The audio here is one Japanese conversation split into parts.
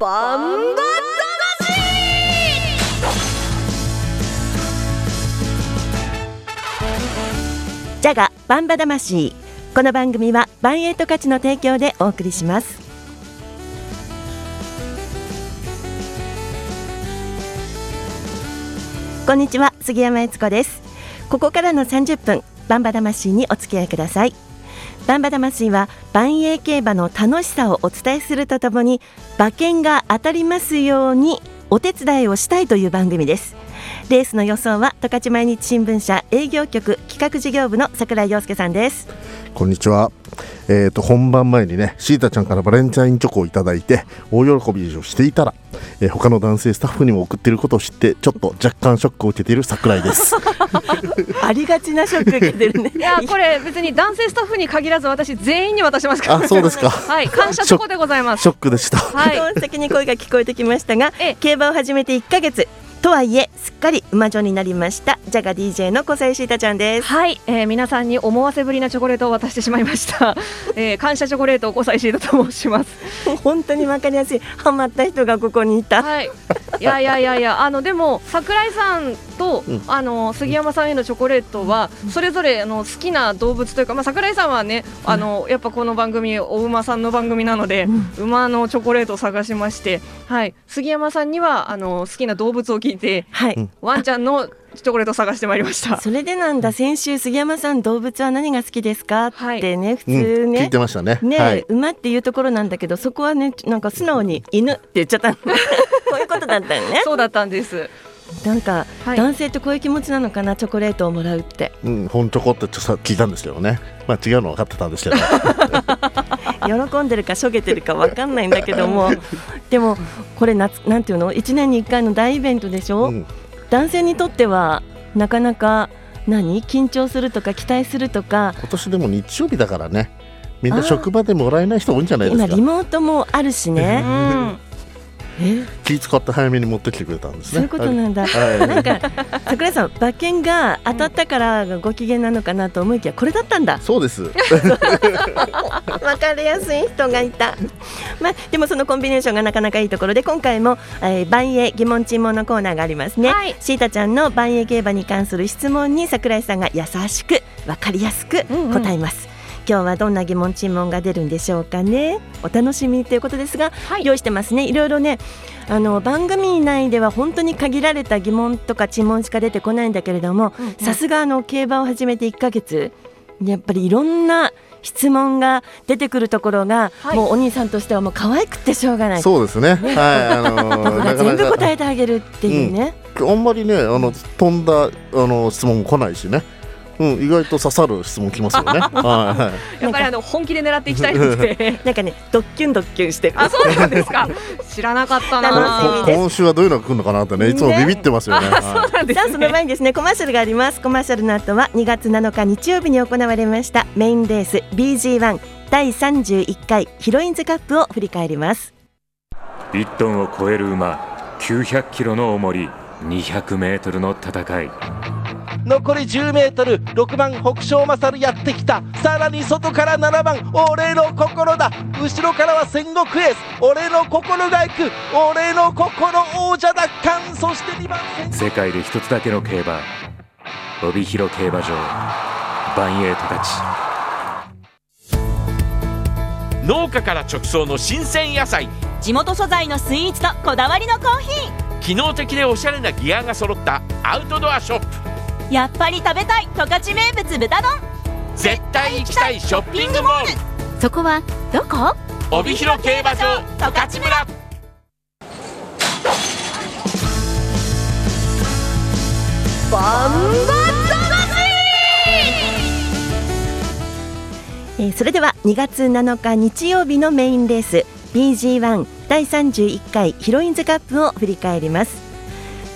バンバジャガバンバ魂。この番組はバンエイト価値の提供でお送りします。こんにちは杉山悦子です。ここからの30分バンバ魂にお付き合いください。バンバ魂は万栄競馬の楽しさをお伝えするとともに馬券が当たりますようにお手伝いをしたいという番組です。レースの予想は十勝毎日新聞社営業局企画事業部の櫻井陽介さんです。こんにちは。えー、と本番前にねシータちゃんからバレンタインチョコをいただいて大喜びをしていたら、えー他の男性スタッフにも送っていることを知ってちょっと若干ショックを受けている桜井です。ありがちなショック受けてるね。いやこれ別に男性スタッフに限らず私全員に渡しますから、あそうですか。はい感謝チョコでございます。ショックでした。はい。音的に声が聞こえてきましたが、ええ。競馬を始めて1ヶ月とはいえすっかり馬女になりましたジャガ DJ の小西シータちゃんです。はい、えー、皆さんに思わせぶりなチョコレートを渡してしまいました、えー、感謝チョコレート小西シータと申します。本当に分かりやすい。ハマった人がここにいた。はい。いやいやいやいや あのでも桜井さんと、うん。あの杉山さんへのチョコレートはそれぞれあの好きな動物というか、まあ、桜井さんはねあのやっぱこの番組お馬さんの番組なので、馬のチョコレートを探しまして、はい、杉山さんにはあの好きな動物を聞いてはい、うんワンちゃんのチョコレートを探してまいりました。それでなんだ先週杉山さん動物は何が好きですか？ってね、普うん、通ね聞いてましたね。ね、はい。馬っていうところなんだけどそこはねなんか素直に犬って言っちゃった こういうことだったよねそうだったんです。なんか、はい男性ってこういう気持ちなのかなチョコレートをもらうってうん、本チョコってちょっとさ聞いたんですけどね。まあ違うの分かってたんですけど。喜んでるかしょげてるかわかんないんだけども でもこれ夏なんていうの？1年に1回の大イベントでしょ、うん、男性にとってはなかなか何？緊張するとか期待するとか。今年でも日曜日だからね。みんな職場でもらえない人多いんじゃないですか？今リ。モートもあるし うねん、え気使って早めに持ってきてくれたんですね。そういうことなんだ、はい。なんか桜井さん馬券が当たったからご機嫌なのかなと思いきやこれだったんだ。そうです。分かりやすい人がいた、まあ、でもそのコンビネーションがなかなかいいところで今回も、えー、万栄疑問尋問のコーナーがありますね、はい。シータちゃんの万栄競馬に関する質問に桜井さんが優しく分かりやすくうんうん。答えます、今日はどんな疑問尋問が出るんでしょうかねお楽しみということですが、はい用意してますねいろいろねあの番組内では本当に限られた疑問とか尋問しか出てこないんだけれどもうんうんさすがあの競馬を始めて1ヶ月やっぱりいろんな質問が出てくるところが、はいもうお兄さんとしてはもう可愛くてしょうがない。そうですね。はい。あの僕がー、全部答えてあげるっていうね、あんまりねあの飛んだあの質問も来ないしね。うん、意外と刺さる質問来ますよね。はいはい。やっぱりあの本気で狙っていきたいので。なんかねドッキュンドッキュンしてるあ、そうなんですか。知らなかったな。今週はどういうのが来るのかなってねいつもビビってますよね。あ、そうなんですさあその前にですねコマーシャルがありますコマーシャルの後は2月7日日曜日に行われましたメインレース BG1 第31回ヒロインズカップを振り返ります1トンを超える馬900キロの重り200メートルの戦い。残り 10m6 番北勝勝やってきた。さらに外から7番俺の心だ。後ろからは戦国エース。俺の心が行く。俺の心王者奪還。そして2番戦世界で一つだけの競馬。帯広競馬場。バンエイトたち農家から直送の新鮮野菜。地元素材のスイーツとこだわりのコーヒ機能的でおしゃれなギアが揃ったアウトドアショップ。ーやっぱり食べたい十勝名物豚丼。絶対行きたいショッピングモール。そこはどこ？帯広競馬場十勝村。バンえーそれでは2月7日日曜日のメインレース BG1 第31回ヒロインズカップを振り返ります。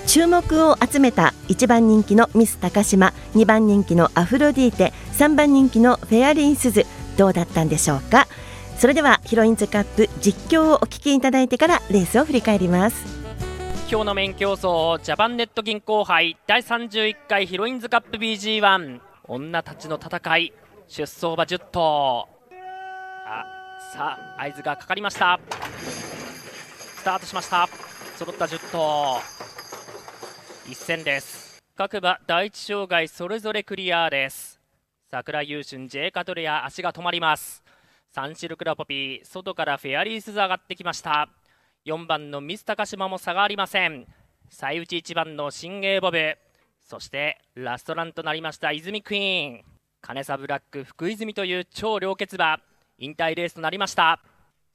注目を集めた1番人気のミス高島2番人気のアフロディーテ3番人気のフェアリースズどうだったんでしょうか？それではヒロインズカップ実況をお聞きいただいてからレースを振り返ります。今日のメイン競争ジャパンネット銀行杯第31回ヒロインズカップ BG1 女たちの戦い出走馬10頭。さあ合図がかかりました。スタートしました。揃った10頭。一戦です。各馬第一障害それぞれクリアです。桜優春 J カトレア足が止まります。サンシルクラポピー外からフェアリースズ上がってきました。4番のミス高島も差がありません。最内1番の新鋭ボブ。そしてラストランとなりました泉クイーン。金サブラック福泉という超良血馬。引退レースとなりました。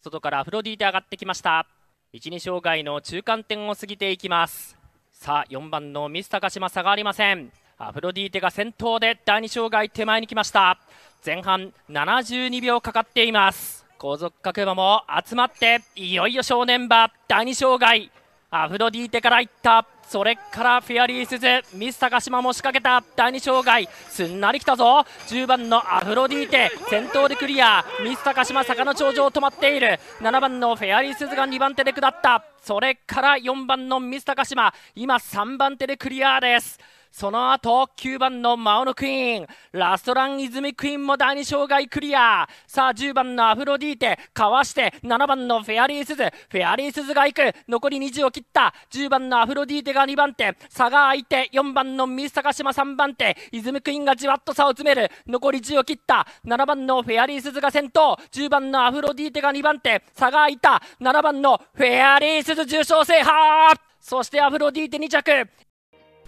外からアフロディーテ上がってきました。12障害の中間点を過ぎていきます。さあ4番のミス高島差がありません。アフロディーテが先頭で第2障害手前に来ました。前半72秒かかっています。後続各馬も集まっていよいよ正念場。第2障害。アフロディーテから行った。それからフェアリースズミス高島も仕掛けた。第2障害すんなり来たぞ。10番のアフロディーテ先頭でクリア。ミス高島坂の頂上止まっている。7番のフェアリースズが2番手で下った。それから4番のミス高島今3番手でクリアです。その後9番のマオノクイーン。ラストラン泉クイーンも第2障害クリア。さあ10番のアフロディーテ。かわして7番のフェアリースズ。フェアリースズが行く。残り20を切った。10番のアフロディーテが2番手。差が空いて4番のミス高島3番手。泉クイーンがじわっと差を詰める。残り10を切った。7番のフェアリースズが先頭。10番のアフロディーテが2番手。差が空いた。7番のフェアリースズ重賞制覇。そしてアフロディーテ2着。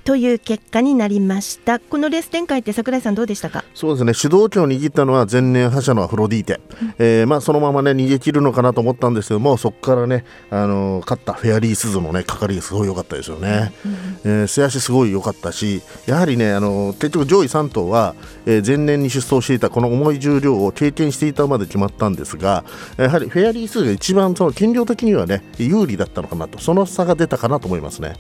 という結果になりました。このレース展開って桜井さんどうでしたか？そうですね。主導権を握ったのは前年覇者のアフロディーテ、えーまあ、そのままね逃げ切るのかなと思ったんですけどもそこからね、あのー勝ったフェアリースズのねかかりがすごい良かったですよね、えー末足すごい良かったしやはりね、あのー結局上位3頭は、えー前年に出走していたこの重い重量を経験していたまで決まったんですがやはりフェアリースズが一番その斤量的にはね有利だったのかなとその差が出たかなと思いますね。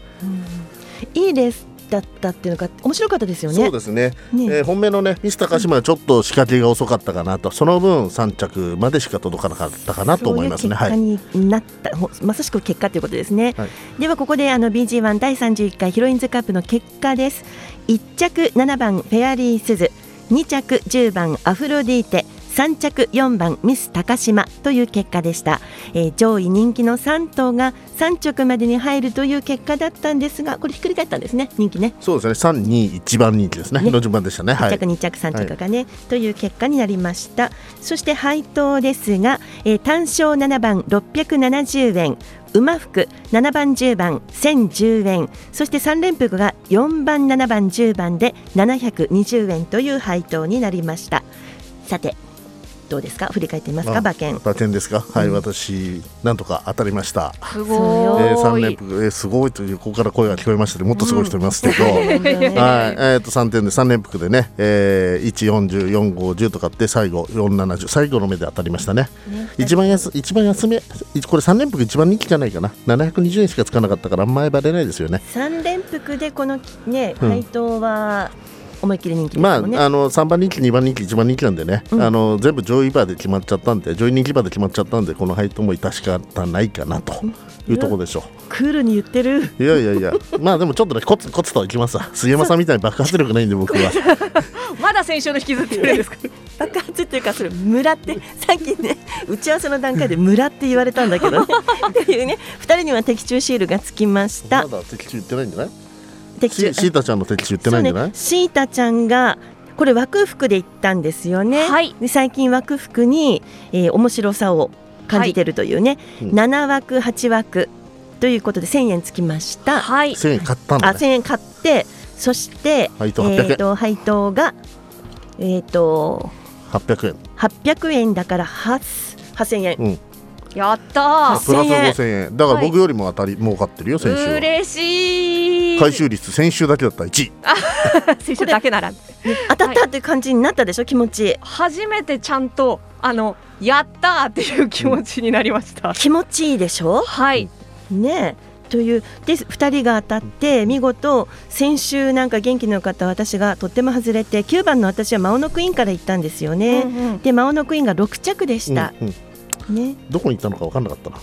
いいレースだったっていうのが面白かったですよね。そうですね。ね。えー本命のねミス高島はちょっと仕掛けが遅かったかなと。その分3着までしか届かなかったかなと思いますね。そうはい。いう結果になった、ほまさしく結果ということですね、はい。ではここであの BG1 第31回ヒロインズカップの結果です。1着7番フェアリースズ2着10番アフロディーテ3着4番ミス高島という結果でした、えー上位人気の3頭が3着までに入るという結果だったんですがこれひっくり返ったんですね。人気ね。そうですね。3、2、1番人気ですね。ね。の順番でしたね。は1い着、2着、3着がね、という結果になりました。そして配当ですが、えー単勝7番670円。馬服7番10番1010円。そして3連複が4番7番10番で720円という配当になりました。さてどうですか？振り返ってみますか？あ馬券。馬券ですか？はい、私なんとか当たりました。すそうよごえー、3い連複、えーすごいというここから声が聞こえましたね。もっとすごい人いますけど、ね。はい、えー、と3点で3連複でね、えー、1404510とかって最後470最後の目で当たりましたね。一番安一番安めいこれ3連複一番人気じゃないかな？720円しかつかなかったからあんまりバレないですよね。3連複でこのねうん。配当は思いっきり人気ですまあ、あの3番人気、2番人気、1番人気なんでね、うん。あの全部上位馬で決まっちゃったんで、上位人気馬で決まっちゃったんで、この配当も致し方ないかなというところでしょクールに言ってる。う。いやいやいや、まあでもちょっとね、コツコツといきますわ、杉山さんみたいに爆発力ないんで、僕は。まだ先週の引きずってるんですか？爆発っていうかそれ村ってさっきね打ち合わせの段階で村って言われたんだけどね。っていうね。2人には的中シールがつきました。まだ的中言ってないんじゃない？的。中シシータちゃんの的中言ってないんじゃない、ね。シータちゃんがこれ枠服で行ったんですよね、はい。で最近枠服に、えー面白さを感じてるというね、うん。7枠8枠。ということで1000円つきました、はい。1000円買ったんあだね。1000円買ってそして配当800円。えーと配当がえっ、と800円。800円だから8 8000円。うん。やったプラス8000円5000円。だから僕よりも当たり儲かってるよ、先週は。ー嬉しい回収率、先週だけだった。ら1位。先週だけなら。当たったっていう感じになったでしょ？気持ち。初めてちゃんとあのやったーっていう気持ちになりました、気持ちいいでしょ？はい。ねえ。というで2人が当たって見事先週なんか元気の良かった私がとっても外れて9番の私はマオノクイーンから行ったんですよね、うんうん。でマオノクイーンが6着でした、うんうん。ね。どこに行ったのか分かんなかったな。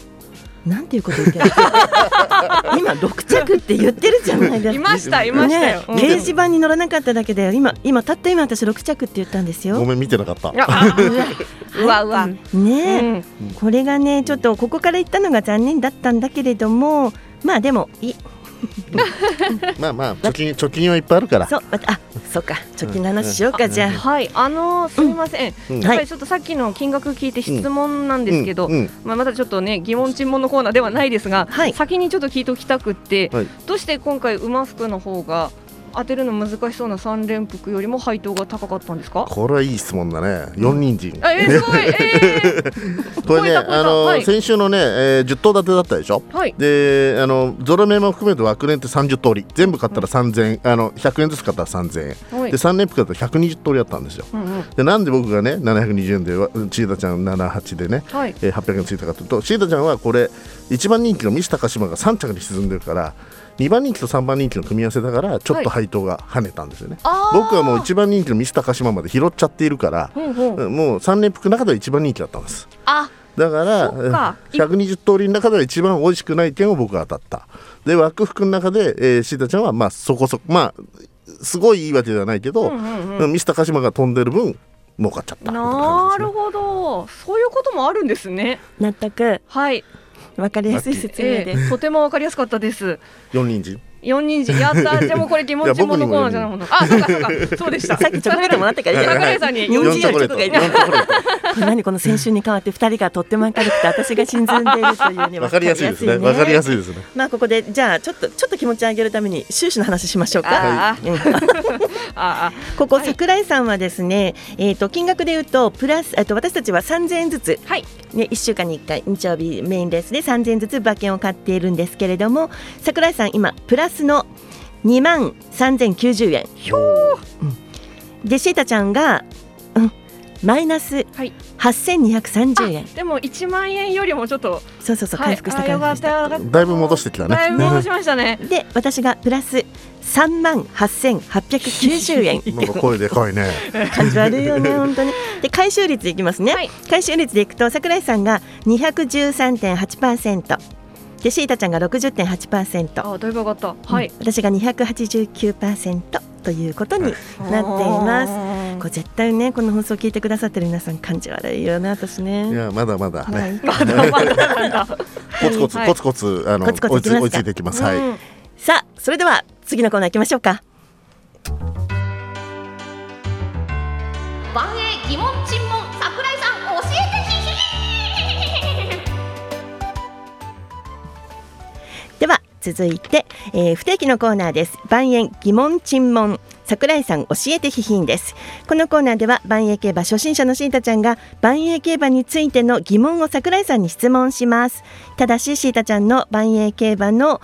なんていうこと言ってる 今6着って言ってるじゃないですか。いましたいましたよ、うん。ね掲示板に乗らなかっただけだよ今今たった今私6着って言ったんですよ。ごめん、見てなかった。うわうわ、ね。え、うん。これがねちょっとここから行ったのが残念だったんだけれどもまあでもい まあまあ貯金貯金はいっぱいあるから。そうああそうか。貯金の話しようか、じゃあ、はい、あのーすみません、うん。やっぱりちょっとさっきの金額聞いて質問なんですけど、うん。うん。まあ、まだちょっとね疑問尋問のコーナーではないですが、はい。先にちょっと聞いておきたくって、はい。どうして今回馬服の方が当てるの難しそうな三連服よりも配当が高かったんですか？これはいい質問だね。四人参。あえー、すごい、えー、これねあの、はい。先週のね、えー、10頭立てだったでしょ？はい。であのゾロ目も含めて枠連って30通り。全部買ったら3000、あの100円ずつ買ったら3000円、はい。で3連服だったら120通りあったんですよ。うんうん。でなんで僕がね720円でわチータちゃん78でね、はい。えー800円ついたかというとシータちゃんはこれ1番人気のミス高島が3着に沈んでるから2番人気と3番人気の組み合わせだからちょっと配当が跳ねたんですよね、あー。僕はもう1番人気のミス高島まで拾っちゃっているから、ほうほううん。もう3連服の中では1番人気だったんです。あだからか。えー120通りの中では一番美味しくない券を僕が当たった。で枠服の中で、えー、シータちゃんはまあそこそこまあすごいいいわけではないけど、うんうんうん。ミス高島が飛んでる分儲かっちゃったなるほど。そういうこともあるんですね。納得。はい、わかりやすい説明で、えー、とてもわかりやすかったです。4人参四人参やった じゃあもうこれ疑問尋問のコーナーじゃないものあそうかそうか。そうでした。さっきチョコレートもらったから桜井さんに日本人よりチョコがいる四チョコレート。これ何この先週に変わって二人がとっても明るくて私が沈んでいるというねわかりやすいですね。わかりやすいですね。まあここでじゃあちょっとちょっと気持ち上げるために収支の話しましょうか。ここ桜井さんはですね、えっ、と金額で言うとプラスえっと私たちは3000円ずつ。はい。ね一週間に1回日曜日メインレースで3000円ずつ馬券を買っているんですけれども桜井さん今プラスの2万3090円。うん。でシータちゃんが、うん、マイナスはい。8230円。でも一万円よりもちょっとそうそうそうはい回復した感じでした。ったよかった。だいぶ戻してきたね。だいぶ戻しましたね。で私がプラス3万8890円。なんか声でかいね。感じ悪いよね 本当に。で回収率いきますね、はい。回収率でいくと桜井さんが213.8%でシータちゃんが60.8%、あだいぶ上がった。はい。私が289%ということになっています。これ絶対ねこの放送を聞いてくださってる皆さん感じ悪いよね私いねやまだまだ。ね まだまだ コツコツはい。コツコツあのコツコツ追いついていきます。はい。うん。さあそれでは次のコーナー行きましょうか。万英疑問尋続いて、えー不定期のコーナーです。万円疑問尋問。桜井さん教えてひひんです。このコーナーでは万栄競馬初心者のシータちゃんが万栄競馬についての疑問を桜井さんに質問します。ただしシータちゃんの万栄競馬の、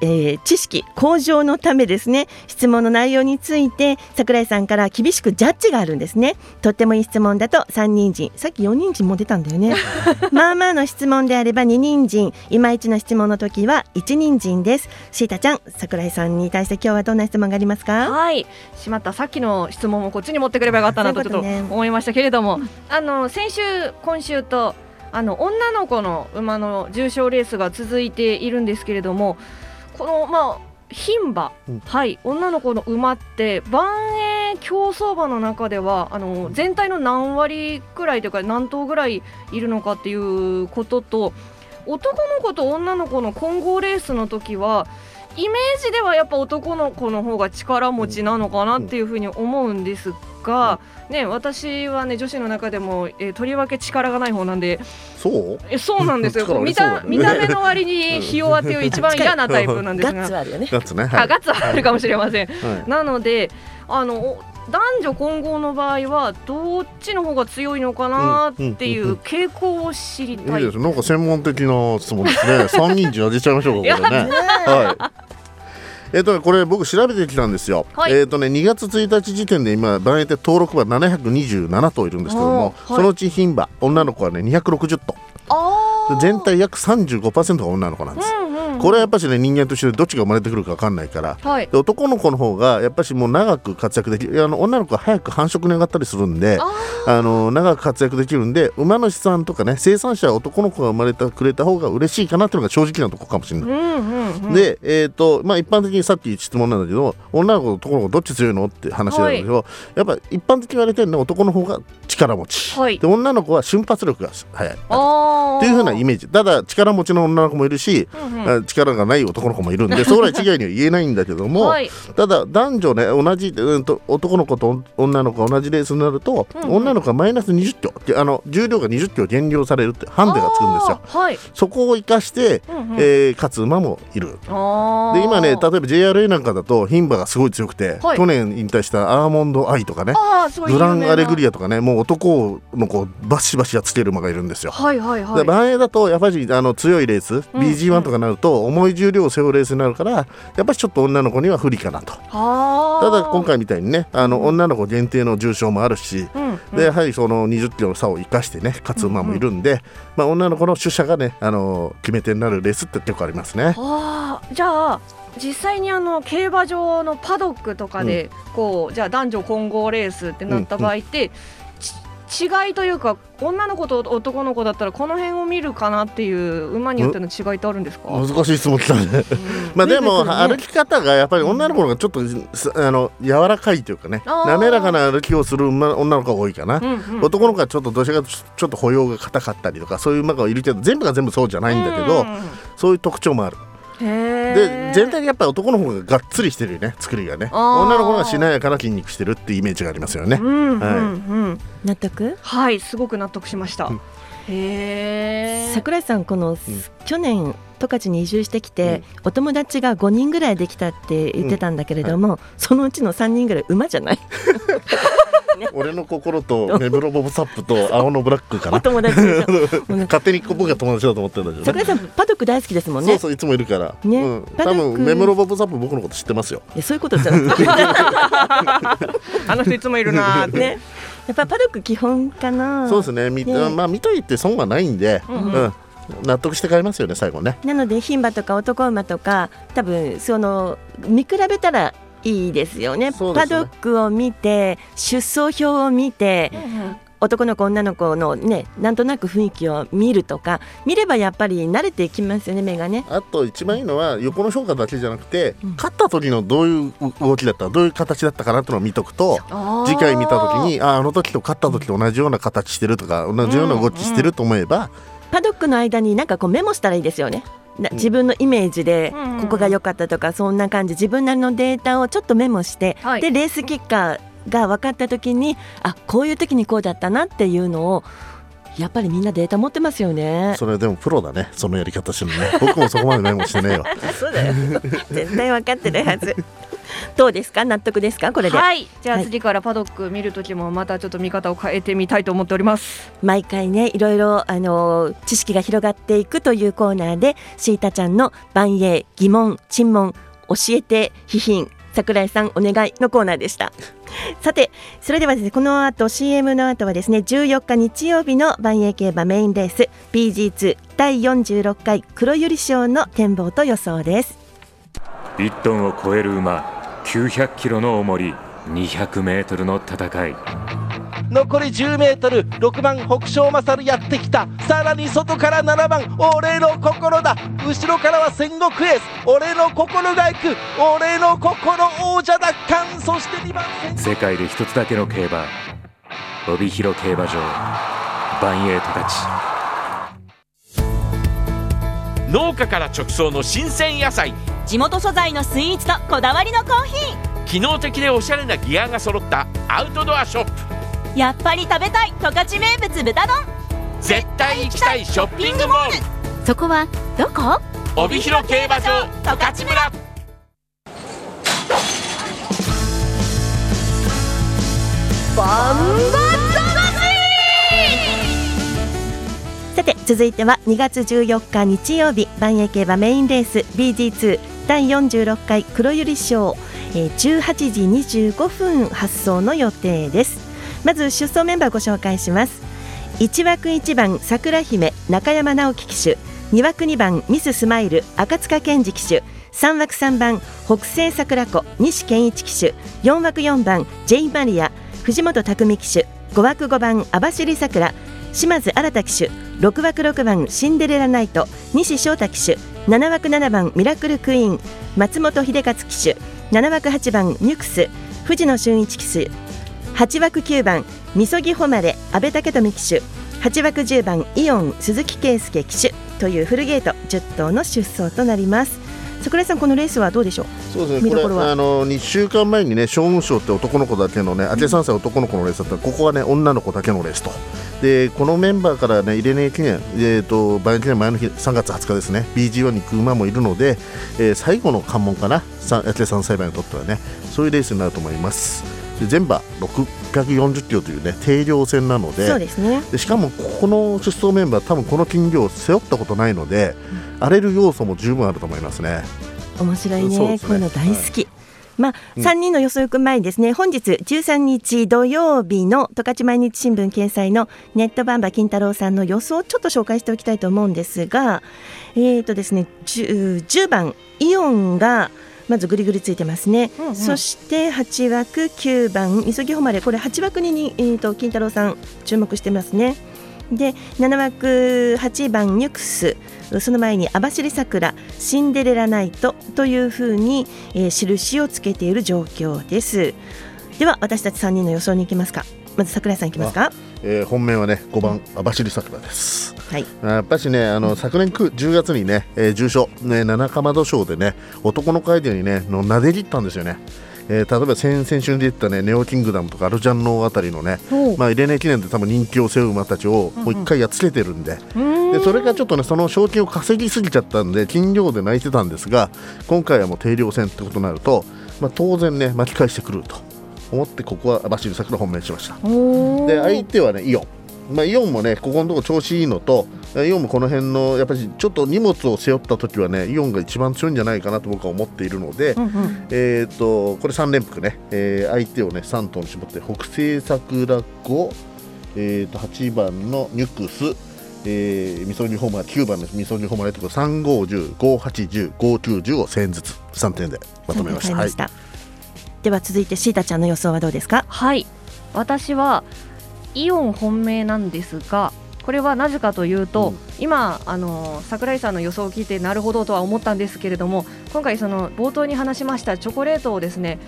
えー知識向上のためですね。質問の内容について桜井さんから厳しくジャッジがあるんですね。とってもいい質問だと3人参さっき4人参も出たんだよね。まあまあの質問であれば2人参いまいちの質問の時は1人参です。シータちゃん桜井さんに対して今日はどんな質問がありますか？はい、しまったさっきの質問もこっちに持ってくればよかったなとちょっと思いましたけれども、あの先週今週とあの女の子の馬の重賞レースが続いているんですけれどもこのまあ牝馬、うん。はい。女の子の馬って万栄競走馬の中ではあの全体の何割くらいというか何頭ぐらいいるのかっていうことと男の子と女の子の混合レースの時はイメージではやっぱ男の子の方が力持ちなのかなっていうふうに思うんですが、ね、私はね女子の中でも、えーとりわけ力がない方なんで。そう？えそうなんですよ。力あり見た見た目の割にひ弱っていう一番嫌なタイプなんですガッツあるよね。ガッツねはいあガッツはあるかもしれません。はい。なのであのお男女混合の場合はどっちの方が強いのかなっていうんうんうんう傾向を知りたい。いいです。なんか専門的な質問ですね。三人じゃ出ちゃいましょうかこれね。はい。えっとねこれ僕調べてきたんですよ、はい。えっとね2月1日時点で今番営で登録馬727頭いるんですけども、はい。そのうち牝馬女の子はね260頭あー。で全体約35%が女の子なんです、うんうんこれはやっぱしね人間としてどっちが生まれてくるか分かんないから。はい。で男の子の方がやっぱしもう長く活躍できるあの女の子は早く繁殖に上がったりするんであの長く活躍できるんで馬主さんとかね生産者は男の子が生まれてくれた方が嬉しいかなっていうのが正直なとこかもしれない。うんうんうん。で、えーとまあ、一般的にさっき質問なんだけど女の子と男の子どっち強いのって話なんだけど、やっぱ一般的に言われてるのは男の方が力持ち、はい。で女の子は瞬発力が速い。っていう風なイメージ。ただ力持ちの女の子もいるし、うんうん。あ力がない男の子もいるんでそれは一概には言えないんだけども、はい。ただ男女ね同じ、うん、と男の子と女の子が同じレースになると、うんうん。女の子がマイナス20キロ。であの重量が20キロ減量されるってハンデがつくんですよ。はい。そこを生かして、うんうん。えー勝つ馬もいる。で今ね例えば JRA なんかだと牝馬がすごい強くて、はい。去年引退したアーモンドアイとかねグランアレグリアアとかねもう男の子をバシバシやっつける馬がいるんですよ。はいはいはい。で万栄だとやっぱりあの強いレース、BG1 とかになると重い重量を背負うレースになるからやっぱりちょっと女の子には不利かなと。あただ今回みたいにねあの女の子限定の重賞もあるし、うんうん。でやはりその20キロの差を生かしてね勝つ馬もいるんで、まあ、女の子の主者がねあの決め手になるレースって結構ありますね。じゃあ実際にあの競馬場のパドックとかで、こうじゃあ男女混合レースってなった場合って、ち違いというか女の子と男の子だったらこの辺を見るかなっていう馬によっての違いってあるんですか、難しい質問来たね。まあでも、歩き方がやっぱり女の子の方がちょっとすあの柔らかいというかね滑らかな歩きをする馬女の子が多いかな。うんうん。男の子はちょっとどちらかちょっと歩様が硬かったりとかそういう馬がいるけど全部が全部そうじゃないんだけど、うん。そういう特徴もある。へでー全体にやっぱり男の方ががっつりしてるよね作りがね。女の子がしなやかな筋肉してるっていうイメージがありますよね。うんうんうん、はい。納得？はいすごく納得しました、うん。へえ桜井さんこの、去年十勝に移住してきて、お友達が5人ぐらいできたって言ってたんだけれども、そのうちの3人ぐらい馬じゃない？俺の心とメブロボブサップと青のブラックかおな友達勝手に僕が友達だと思ってるんだけど桜井さんパドック大好きですもんね。そうそういつもいるから、ね。うん、多分メムロボブサップ僕のこと知ってますよ。いやそういうことじゃなくてあの人いつもいるな。ーって、ね。やっぱパドック基本かな。そうですね。みね。まあ見といて損はないんで、ううん。ん納得して買いますよね最後ね。なので牝馬とか男馬とか多分その見比べたらいいですよね。ね。パドックを見て出走表を見て男の子女の子のねなんとなく雰囲気を見るとか見ればやっぱり慣れてきますよね目がね。あと一番いいのは横の評価だけじゃなくて、勝った時のどういう動きだったどういう形だったかなっていうのを見とくと次回見た時にああの時と勝った時と同じような形してるとか同じような動きしてると思えば、パドックの間になんかこうメモしたらいいですよね。な自分のイメージでうん。ここが良かったとかそんな感じ。自分なりのデータをちょっとメモして、はい。でレース結果が分かった時にあこういう時にこうだったなっていうのをやっぱりみんなデータ持ってますよね。それでもプロだね。そのやり方してるのね。僕もそこまでメモしてねえよ。そうだよ。絶対分かってるはず。どうですか？納得ですか？これで、はい。じゃあはい。次からパドック見るときもまたちょっと見方を変えてみたいと思っております。毎回ねいろいろあの知識が広がっていくというコーナーでシータちゃんの万栄疑問沈問教えて批品桜井さんお願いのコーナーでした。さてそれではですねこの後 CM の後はですね14日日曜日の万栄競馬メインレース PG2 第46回黒百合賞の展望と予想です。1トンを超える馬900キロの重り200メートルの戦い。残り 10m 6番北勝勝やってきた。さらに外から7番俺の心だ。後ろからは戦国エース。俺の心が行く俺の心王者奪還。そして2番戦。世界で一つだけの競馬。帯広競馬場。万栄十勝農家から直送の新鮮野菜。地元素材のスイーツとこだわりのコーヒ機能的でおしゃれなギアが揃ったアウトドアショップ。ーやっぱり食べたい十勝名物豚丼。絶対行きたいショッピングモール。そこはどこ？帯広競馬場十勝村。さて続いては2月14日日曜日万栄競馬メインレース BG2 第46回黒百合賞、えー、18時25分発送の予定です。まず出走メンバーご紹介します。1枠1番桜姫中山直樹騎手。2枠2番ミススマイル赤塚健二騎手。3枠3番北西桜子西健一騎手。4枠4番ジェイマリア藤本匠騎手。5枠5番網走さくら島津新騎手6枠6番シンデレラナイト西翔太騎手7枠7番ミラクルクイーン松本秀勝騎手7枠8番ニュクス藤野俊一騎手8枠9番みそぎ誉れ阿部武富騎手8枠10番イオン鈴木圭介騎手というフルゲート10頭の出走となります。桜井さんこのレースはどうでしょう？そうですね、これは？あの2週間前にね、将軍賞って男の子だけのね、当て3歳男の子のレースだった。ら、ここはね、女の子だけのレースと。で、このメンバーからね、入れねえ記念、えー、と、バイオ記念前の日、3月20日ですね、BG1 に行く馬もいるので、えー最後の関門かな、さ当て3歳馬にとってはね、そういうレースになると思います。で全馬640キロというね、定量戦なので、そうですね。でしかもこの出走メンバー多分この金魚を背負ったことないので、荒れる要素も十分あると思いますね。面白いね。ね。こういうの大好き、まあ、うん。3人の予想行く前にですね、本日13日土曜日の十勝毎日新聞掲載のネットバンバ金太郎さんの予想をちょっと紹介しておきたいと思うんですが、えーとですね、10, 10番イオンがまずぐりぐりついてますね、うんうん。そして8枠9番みそぎ誉れ。これ8枠にに、えー、と金太郎さん注目してますね。で7枠8番ニュクス。その前に網走桜シンデレラナイトというふうに、えー印をつけている状況です。では私たち3人の予想に行きますか。まず桜井さん行きますかえー本命はね5番網走さくらです。はい。やっぱしねあの昨年9 10月にね、えー重賞ね七かまど賞でね男の子相手にねの撫で切ったんですよね。えー例えば先々週に出てたねネオキングダムとかアルジャンノあたりのね、まあ、イレネ記念で多分人気を背負う馬たちをもう一回やっつけてるんで,、でそれがちょっとねその賞金を稼ぎすぎちゃったんで金量で泣いてたんですが今回はもう定量戦ってことになると、まあ、当然ね巻き返してくると思ってここは網走桜本命にしました。で相手はねイオン、まあ、イオンもねここのところ調子いいのとイオンもこの辺のやっぱりちょっと荷物を背負った時はねイオンが一番強いんじゃないかなと僕は思っているので、えー、とこれ3連複ね、えー相手をね3頭に絞って北西桜子、えー、と8番のニュクスえー、みそ煮ホマ9番のみそ煮ホマレとか3 5 1 0 5 8 1 0 5 9 10を1000円ずつ3点でまとめました。はいわかりましたでは続いてシータちゃんの予想はどうですか？はい。私はイオン本命なんですがこれはなぜかというと、今あの桜井さんの予想を聞いてなるほどとは思ったんですけれども今回その冒頭に話しましたチョコレートをですね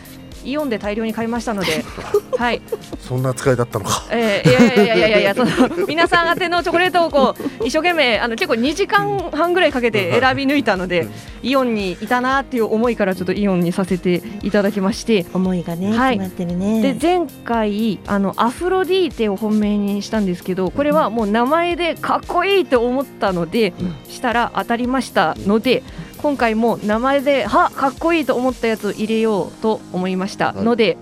イオンで大量に買いましたので はい。そんな扱いだったのか。えーいやいやいやいやいやその皆さん宛てのチョコレートをこう一生懸命あの結構2時間半ぐらいかけて選び抜いたのでイオンにいたなっていう思いからちょっとイオンにさせていただきまして思いがね、はい。決まってるね。で前回あのアフロディーテを本命にしたんですけどこれはもう名前でかっこいいと思ったので、したら当たりましたので今回も名前ではかっこいいと思ったやつを入れようと思いました。ので、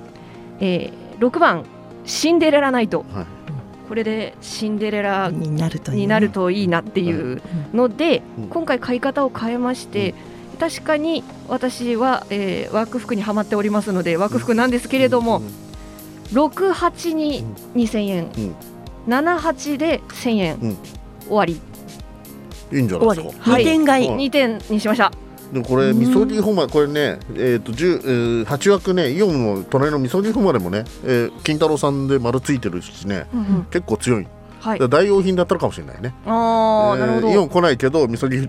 えー6番シンデレラナイト、はい。これでシンデレラになるといいね。になるといいなっていうので、うん。今回買い方を変えまして、確かに私は、えー、枠服にはまっておりますので枠服なんですけれども、68に2000円、うん。78で1000円、うん。終わりいいんじゃないですか。二点買いうん2点にしましたでもこれ、みそぎホマこれね、えーと10えー、8枠ね、イオンの隣のみそぎホマでもね、えー、金太郎さんで丸ついてるしね、うんうん結構強い。はい代用品だったのかもしれないね。あえーイオン来ないけど、みそぎ、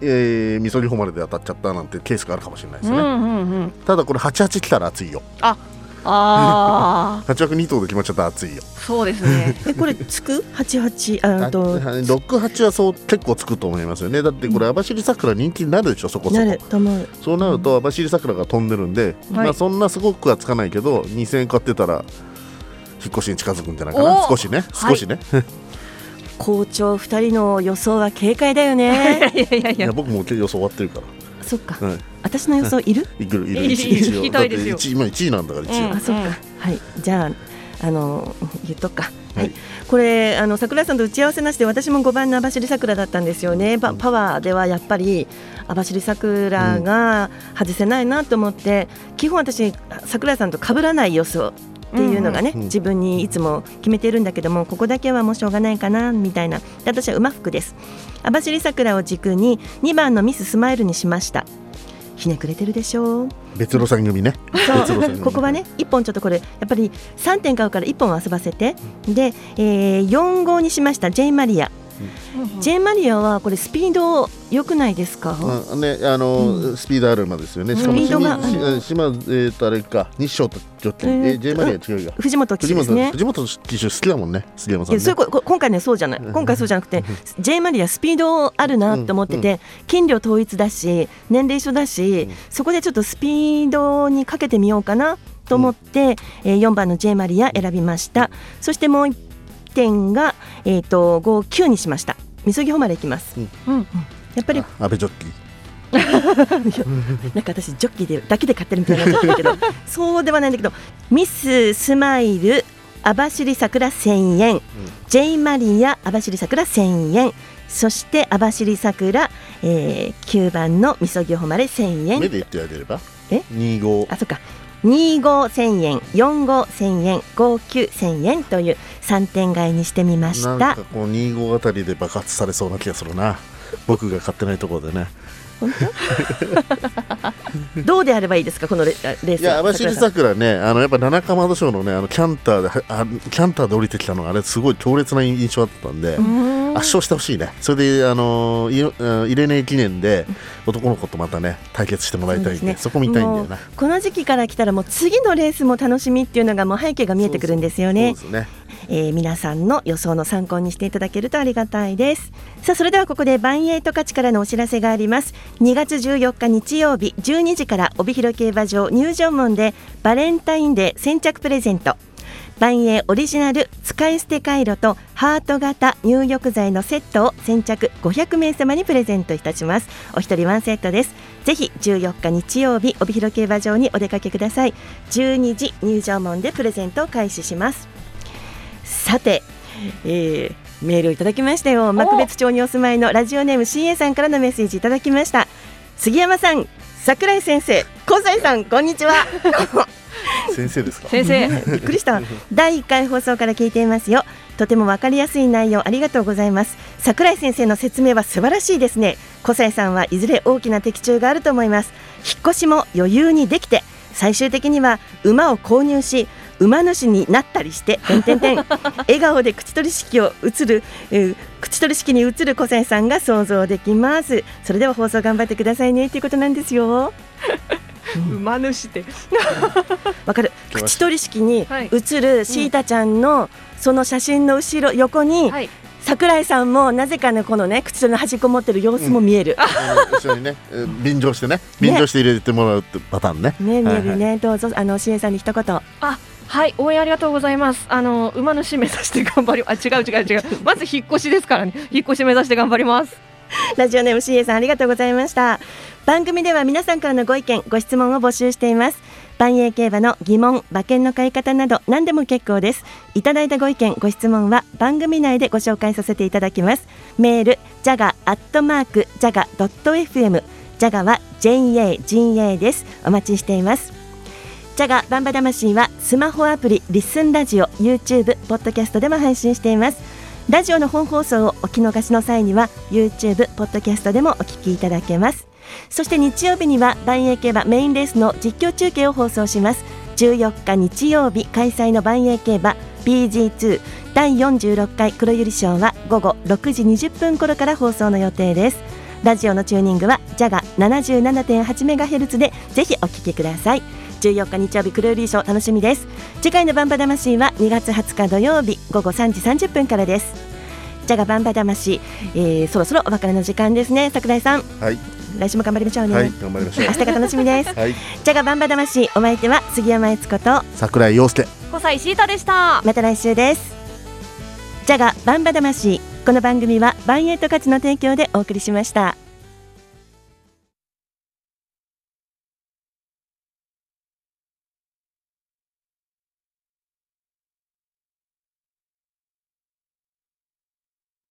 えー、みそぎホマレで当たっちゃったなんてケースがあるかもしれないですね。うんうんうんただこれ88来たら熱いよ。あ8枠2頭で決まっちゃったら熱いよ。ーそうですね。えこれつく？八八ああと。68はそう結構つくと思いますよね。だってこれ、網走桜人気になるでしょ、そこそこ。なると思う。そうなると網走桜が飛んでるんで、まあそんなすごくはつかないけど2000円買ってたら引っ越しに近づくんじゃないかな？お少しね。少しね、校長二人の予想は軽快だよね。いやいやいい、や僕も予想終わってるかそっか、ら、はい、私の予想いる？いくる。いる聞きたいですよ。だって一今1位なんだから一応、あそっか、はい。じゃああの言っとくか。はい、これあの桜井さんと打ち合わせなしで私も5番の網走桜だったんですよね、パパワーではやっぱり網走桜が外せないなと思って、基本私桜井さんと被らない予想っていうのがね、うん自分にいつも決めてるんだけどもここだけはもうしょうがないかなみたいな。で私は馬服です。網走桜を軸に2番のミススマイルにしましたひねくれてるでしょう。別路線組ね。ここはね1本ちょっとこれやっぱり3点買うから1本遊ばせて。で、えー、4号にしましたジェイ・マリア、ジェイ・マリアはこれスピード良くないですか、あね、あの、スピードある馬ですよね。しかも、スピードがし島、えっ、と、あれか、日照とジョッキー、えーえ、ジェイマリア違うよ。藤本騎手ですね。藤本騎手好きだもんね、杉山さん、ね。いやそ今回ねそうじゃない。今回そうじゃなくてジェイ・マリアスピードあるなと思ってて、金量統一だし年齢一緒だし、そこでちょっとスピードにかけてみようかなと思って、えー、4番のジェイ・マリア選びましたそしてもう1点が、えー、と59にしました。みそぎ誉れいきます、うん。やっぱり安倍ジョッキ。ー。なんか私ジョッキーでだけで買ってるみたいになっちゃったけど そうではないんだけどミススマイル網走桜1000円、ジェイマリア網走桜1000円そして網走桜、えー、9番のみそぎ誉れ1000円。目で言ってあげれば？え？二号。あそっか2号1000円4号1000円5 9 1000円という3点買いにしてみましたなんかこう二号あたりで爆発されそうな気がするな。僕が買ってないところでね。どうであればいいですかこのレレースいや、網走桜ね、あのやっぱ七かまど賞のね、あのキャンターで、あキャンターで降りてきたのが、あれすごい強烈な印象だったんで。圧勝してほしいね。それで、あのいあイレネ記念で、男の子とまたね、対決してもらいたいんで、そそこ見たいんだよな。この時期から来たらもう次のレースも楽しみっていうのがもう背景が見えてくるんですよね。そうですね。えー皆さんの予想の参考にしていただけるとありがたいです。さあそれではここでバンエイト勝ちからのお知らせがあります。2月14日日曜日12時から帯広競馬場入場門でバレンタインデー先着プレゼント。万栄オリジナル使い捨てカイロとハート型入浴剤のセットを先着500名様にプレゼントいたします。お一人ワンセットです。ぜひ14日日曜日帯広競馬場にお出かけください。12時入場門でプレゼントを開始します。さて、えーメールをいただきましたよ。幕別町にお住まいのラジオネーム CA さんからのメッセージいただきました。杉山さん桜井先生香西さんこんにちは。先生ですか？先生。びっくりした第1回放送から聞いていますよ。とてもわかりやすい内容ありがとうございます。桜井先生の説明は素晴らしいですね。小西さんはいずれ大きな的中があると思います。引っ越しも余裕にできて最終的には馬を購入し馬主になったりして、てんてんてん。笑顔で口取り式を映る、えー口取り式に映る小西さんが想像できます。それでは放送頑張ってくださいねということなんですよ。馬主って。わかる。口取り式にはい。映るシータちゃんのその写真の後ろ横に、はい。桜井さんもなぜかねこのね口取りの端っこ持ってる様子も見える、あの一緒にね、えー便乗してね、便乗して入れてもらうってパターンね。ね見えるね、はいはいどうぞあの支援さんに一言。あはい応援ありがとうございます。あの馬主目指して頑張りあ違う違う違う。まず引っ越しですからね。引っ越し目指して頑張ります。ラジオネーム CA さんありがとうございました。番組では皆さんからのご意見ご質問を募集しています。万栄競馬の疑問馬券の買い方など何でも結構です。いただいたご意見ご質問は番組内でご紹介させていただきます。メールジャガアットマークジャガドット FM ジャガは JA 陣営です。お待ちしていますジャガバンバ魂はスマホアプリリッスンラジオ YouTube ポッドキャストでも配信しています。ラジオの本放送をお聞き逃しの際には YouTube ポッドキャストでもお聞きいただけます。そして日曜日には万栄競馬メインレースの実況中継を放送します。14日日曜日開催の万栄競馬 BG2 第46回黒百合賞は午後6時20分頃から放送の予定です。ラジオのチューニングはジャガ 77.8MHz でぜひお聞きください。14日日曜日黒百合賞楽しみです。次回のバンバ魂は2月20日土曜日午後3時30分からです。ジャガバンバ魂、えー、そろそろお別れの時間ですね。桜井さん。はい、来週も頑張りましょうね、はい、頑張りましょう。明。日が楽しみです。はい、ジャガバンバ魂お相手は杉山悦子と桜井陽介。小西シータでした。また来週です。ジャガバンバ魂この番組はバンエイト価値の提供でお送りしました